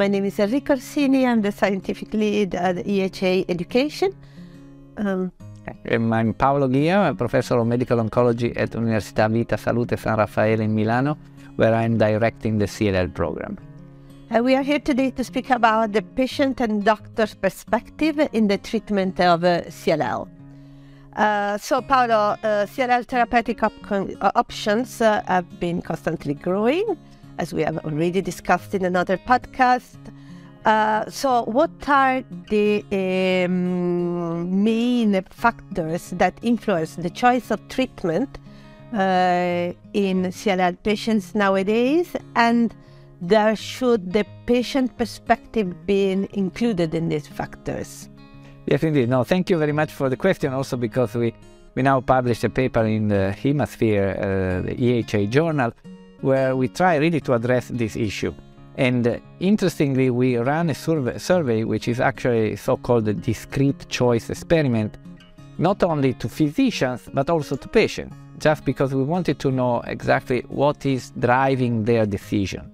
my name is Enrica Orsini. I'm the scientific lead at EHA Education. Um, I'm Paolo Ghia, a professor of medical oncology at Università Vita Salute San Raffaele in Milano, where I'm directing the CLL program. Uh, we are here today to speak about the patient and doctor's perspective in the treatment of uh, CLL. Uh, so, Paolo, uh, CLL therapeutic op- uh, options uh, have been constantly growing, as we have already discussed in another podcast. Uh, so, what are the um, main factors that influence the choice of treatment uh, in CLL patients nowadays? And there should the patient perspective be included in these factors? Yes, indeed. No, thank you very much for the question. Also, because we we now published a paper in the HemaSphere, uh, the EHA journal, where we try really to address this issue. And uh, interestingly, we ran a survey, survey which is actually so-called a discrete choice experiment, not only to physicians but also to patients, just because we wanted to know exactly what is driving their decision.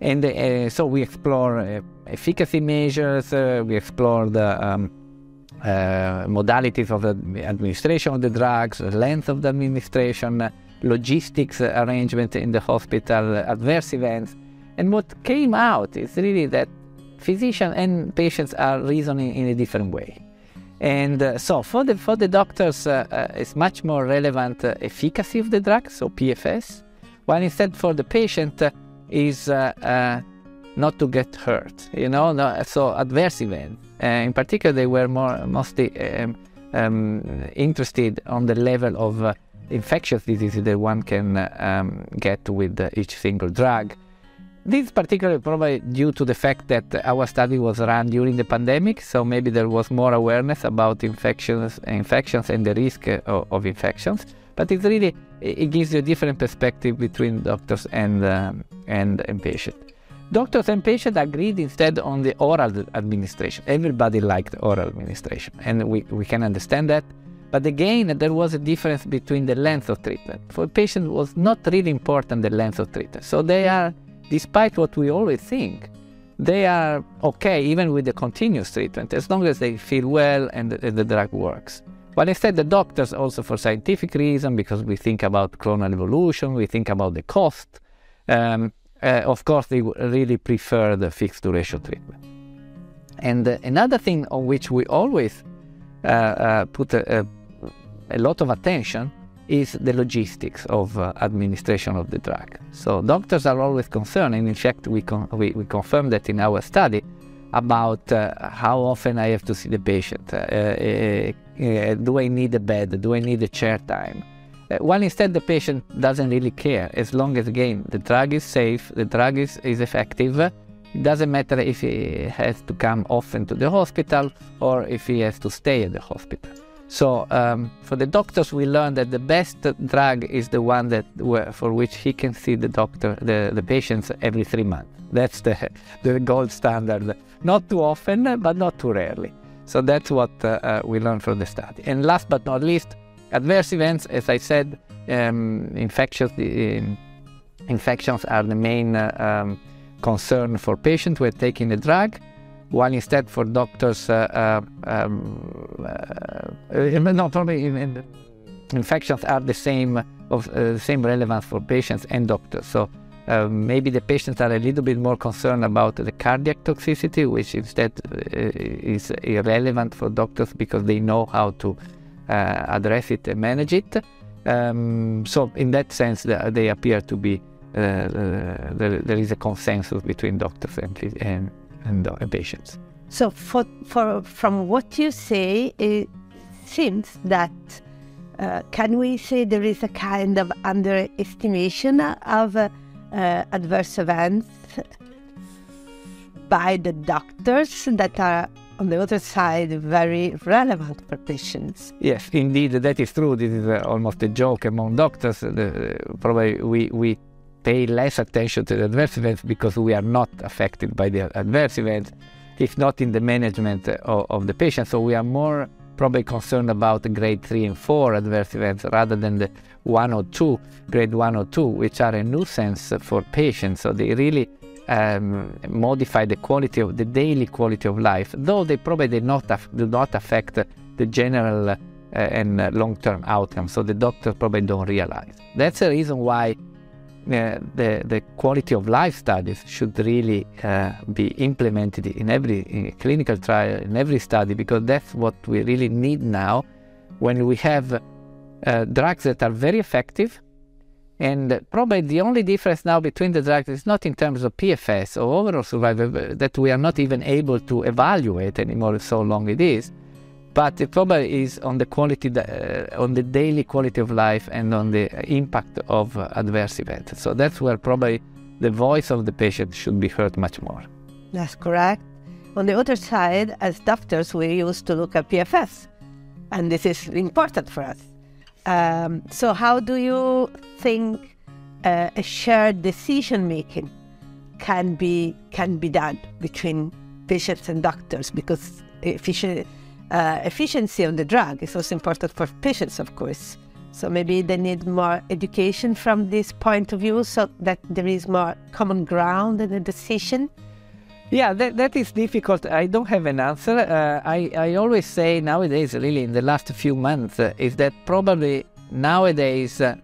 And uh, so we explore uh, efficacy measures, uh, we explore the um, uh, modalities of the administration of the drugs, the length of the administration, logistics arrangement in the hospital, adverse events. And what came out is really that physicians and patients are reasoning in a different way. And uh, so for the, for the doctors, uh, uh, it's much more relevant uh, efficacy of the drug, so PFS, while instead for the patient uh, is uh, not to get hurt, you know, no, so adverse events. in particular, they were more mostly um, um, interested on the level of infectious diseases that one can um, get with each single drug. This is particularly probably due to the fact that our study was run during the pandemic, so maybe there was more awareness about infections, infections and the risk of, of infections. But it really it gives you a different perspective between doctors and um, and, and patient. Doctors and patients agreed instead on the oral administration. Everybody liked oral administration, and we, we can understand that. But again, there was a difference between the length of treatment. For patients, was not really important the length of treatment. So they are despite what we always think, they are okay even with the continuous treatment as long as they feel well and the, the drug works. But instead, the doctors also for scientific reason, because we think about clonal evolution, we think about the cost. Um, uh, of course, they really prefer the fixed duration treatment. And uh, another thing on which we always uh, uh put a, a, a lot of attention is the logistics of uh, administration of the drug. So doctors are always concerned, and in fact, we, con- we, we confirm that in our study about uh, how often I have to see the patient. Uh, uh, uh do I need a bed? Do I need a chair time? Uh, while instead the patient doesn't really care, as long as again the drug is safe, the drug is, is effective. It doesn't matter if he has to come often to the hospital or if he has to stay at the hospital. So um, for the doctors, we learned that the best drug is the one that for which he can see the doctor, the, the patients every three months. That's the the gold standard. Not too often, but not too rarely. So that's what uh, uh, we learned from the study. And last but not least, adverse events. As I said, um, infections. Um, infections are the main uh, um, concern for patients who are taking the drug while instead for doctors, uh, uh, um, uh, not only in, in infections are the same of uh, same relevance for patients and doctors. So uh, maybe the patients are a little bit more concerned about the cardiac toxicity, which instead uh, is irrelevant for doctors because they know how to address it and manage it. Um, so in that sense, they appear to be there, there is a consensus between doctors and, and and uh, patients. So, for, for, from what you say, it seems that uh, can we say there is a kind of underestimation of uh, adverse events by the doctors that are on the other side very relevant for patients. Yes, indeed, that is true. This is uh, almost a joke among doctors. The, probably we, we pay less attention to the adverse events because we are not affected by the adverse events, if not in the management of, of the patient. So we are more probably concerned about the grade 3 and 4 adverse events rather than the 1 or 2, grade 1 or 2, which are a nuisance for patients. So they really uh, um, modify the quality of the daily quality of life, though they probably do not, do not affect the general uh, and uh, long-term outcome. So the doctors probably don't realize. That's the reason why uh, the the quality of life studies should really uh, be implemented in every in clinical trial, in every study, because that's what we really need now, when we have uh, drugs that are very effective and probably the only difference now between the drugs is not in terms of PFS or overall survival that we are not even able to evaluate anymore, so long it is. But the problem is on the quality, uh, on the daily quality of life and on the impact of adverse events. So that's where probably the voice of the patient should be heard much more. That's correct. On the other side, as doctors, we used to look at PFS, and this is important for us. Um, so, how do you think uh, a shared decision making can be can be done between patients and doctors? Because efficient, uh, efficiency of the drug is also important for patients, of course. So maybe they need more education from this point of view, so that there is more common ground in the decision. Yeah, that, that is difficult. I don't have an answer. Uh, I, I always say nowadays, really, in the last few months, uh, is that probably nowadays, uh,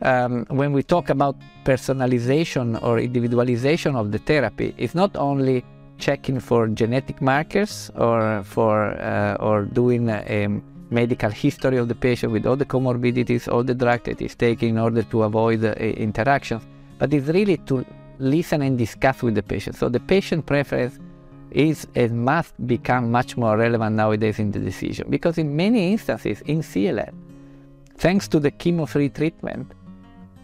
um, when we talk about personalization or individualization of the therapy, it's not only checking for genetic markers or for uh, or doing a medical history of the patient with all the comorbidities, all the drug that is taken in order to avoid uh, interactions, but it's really to listen and discuss with the patient. So the patient preference is and must become much more relevant nowadays in the decision because in many instances in CLL, thanks to the chemo-free treatment,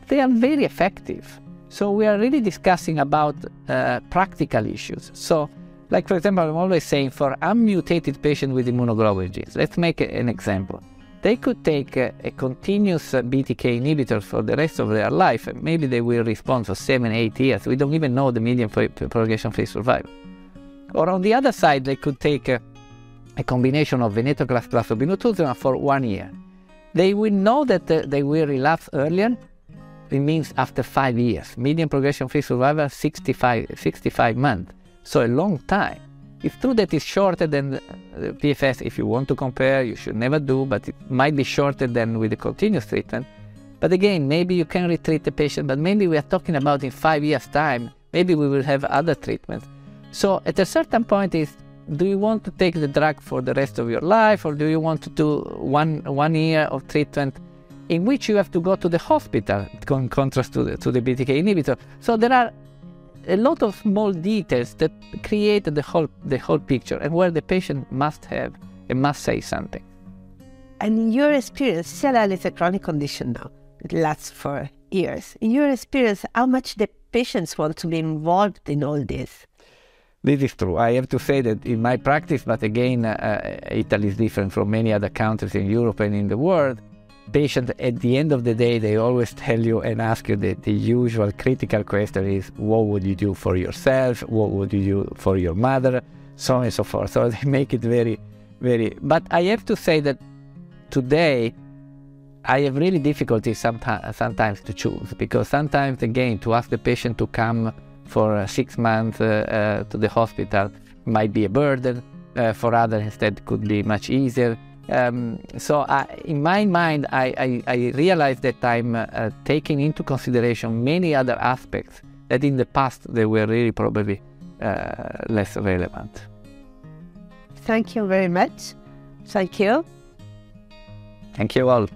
they are very effective. So we are really discussing about uh, practical issues. So, like for example, I'm always saying for unmutated patient with immunoglobulin genes, let's make an example they could take a, a continuous uh, BTK inhibitor for the rest of their life, maybe they will respond for seven, eight years. We don't even know the median progression-free survival. Or on the other side, they could take a, a combination of venetoclax plus obinutuzumab for one year. They will know that uh, they will relapse earlier. It means after five years. Median progression-free survival 65, 65 months. So a long time. It's true that it's shorter than the PFS. If you want to compare, you should never do, but it might be shorter than with the continuous treatment. But again, maybe you can retreat the patient, but maybe we are talking about in five years' time, maybe we will have other treatments. So at a certain point is do you want to take the drug for the rest of your life or do you want to do one one year of treatment in which you have to go to the hospital in contrast to the, to the BTK inhibitor? So there are a lot of small details that create the whole the whole picture and where the patient must have and must say something. And in your experience, CLL is a chronic condition now. It lasts for years. In your experience, how much the patients want to be involved in all this? This is true. I have to say that in my practice, but again, uh, uh Italy is different from many other countries in Europe and in the world patient at the end of the day they always tell you and ask you the, the usual critical question is what would you do for yourself? What would you do for your mother? So on and so forth. So they make it very very but i have to say that today i have really difficulty sometimes sometimes to choose because sometimes again to ask the patient to come for six months uh, uh, to the hospital might be a burden uh, for others instead could be much easier um, so I, in my mind, I, I, I realize that I'm uh, taking into consideration many other aspects that in the past they were really probably uh, less relevant. Thank you very much. Thank you. Thank you all.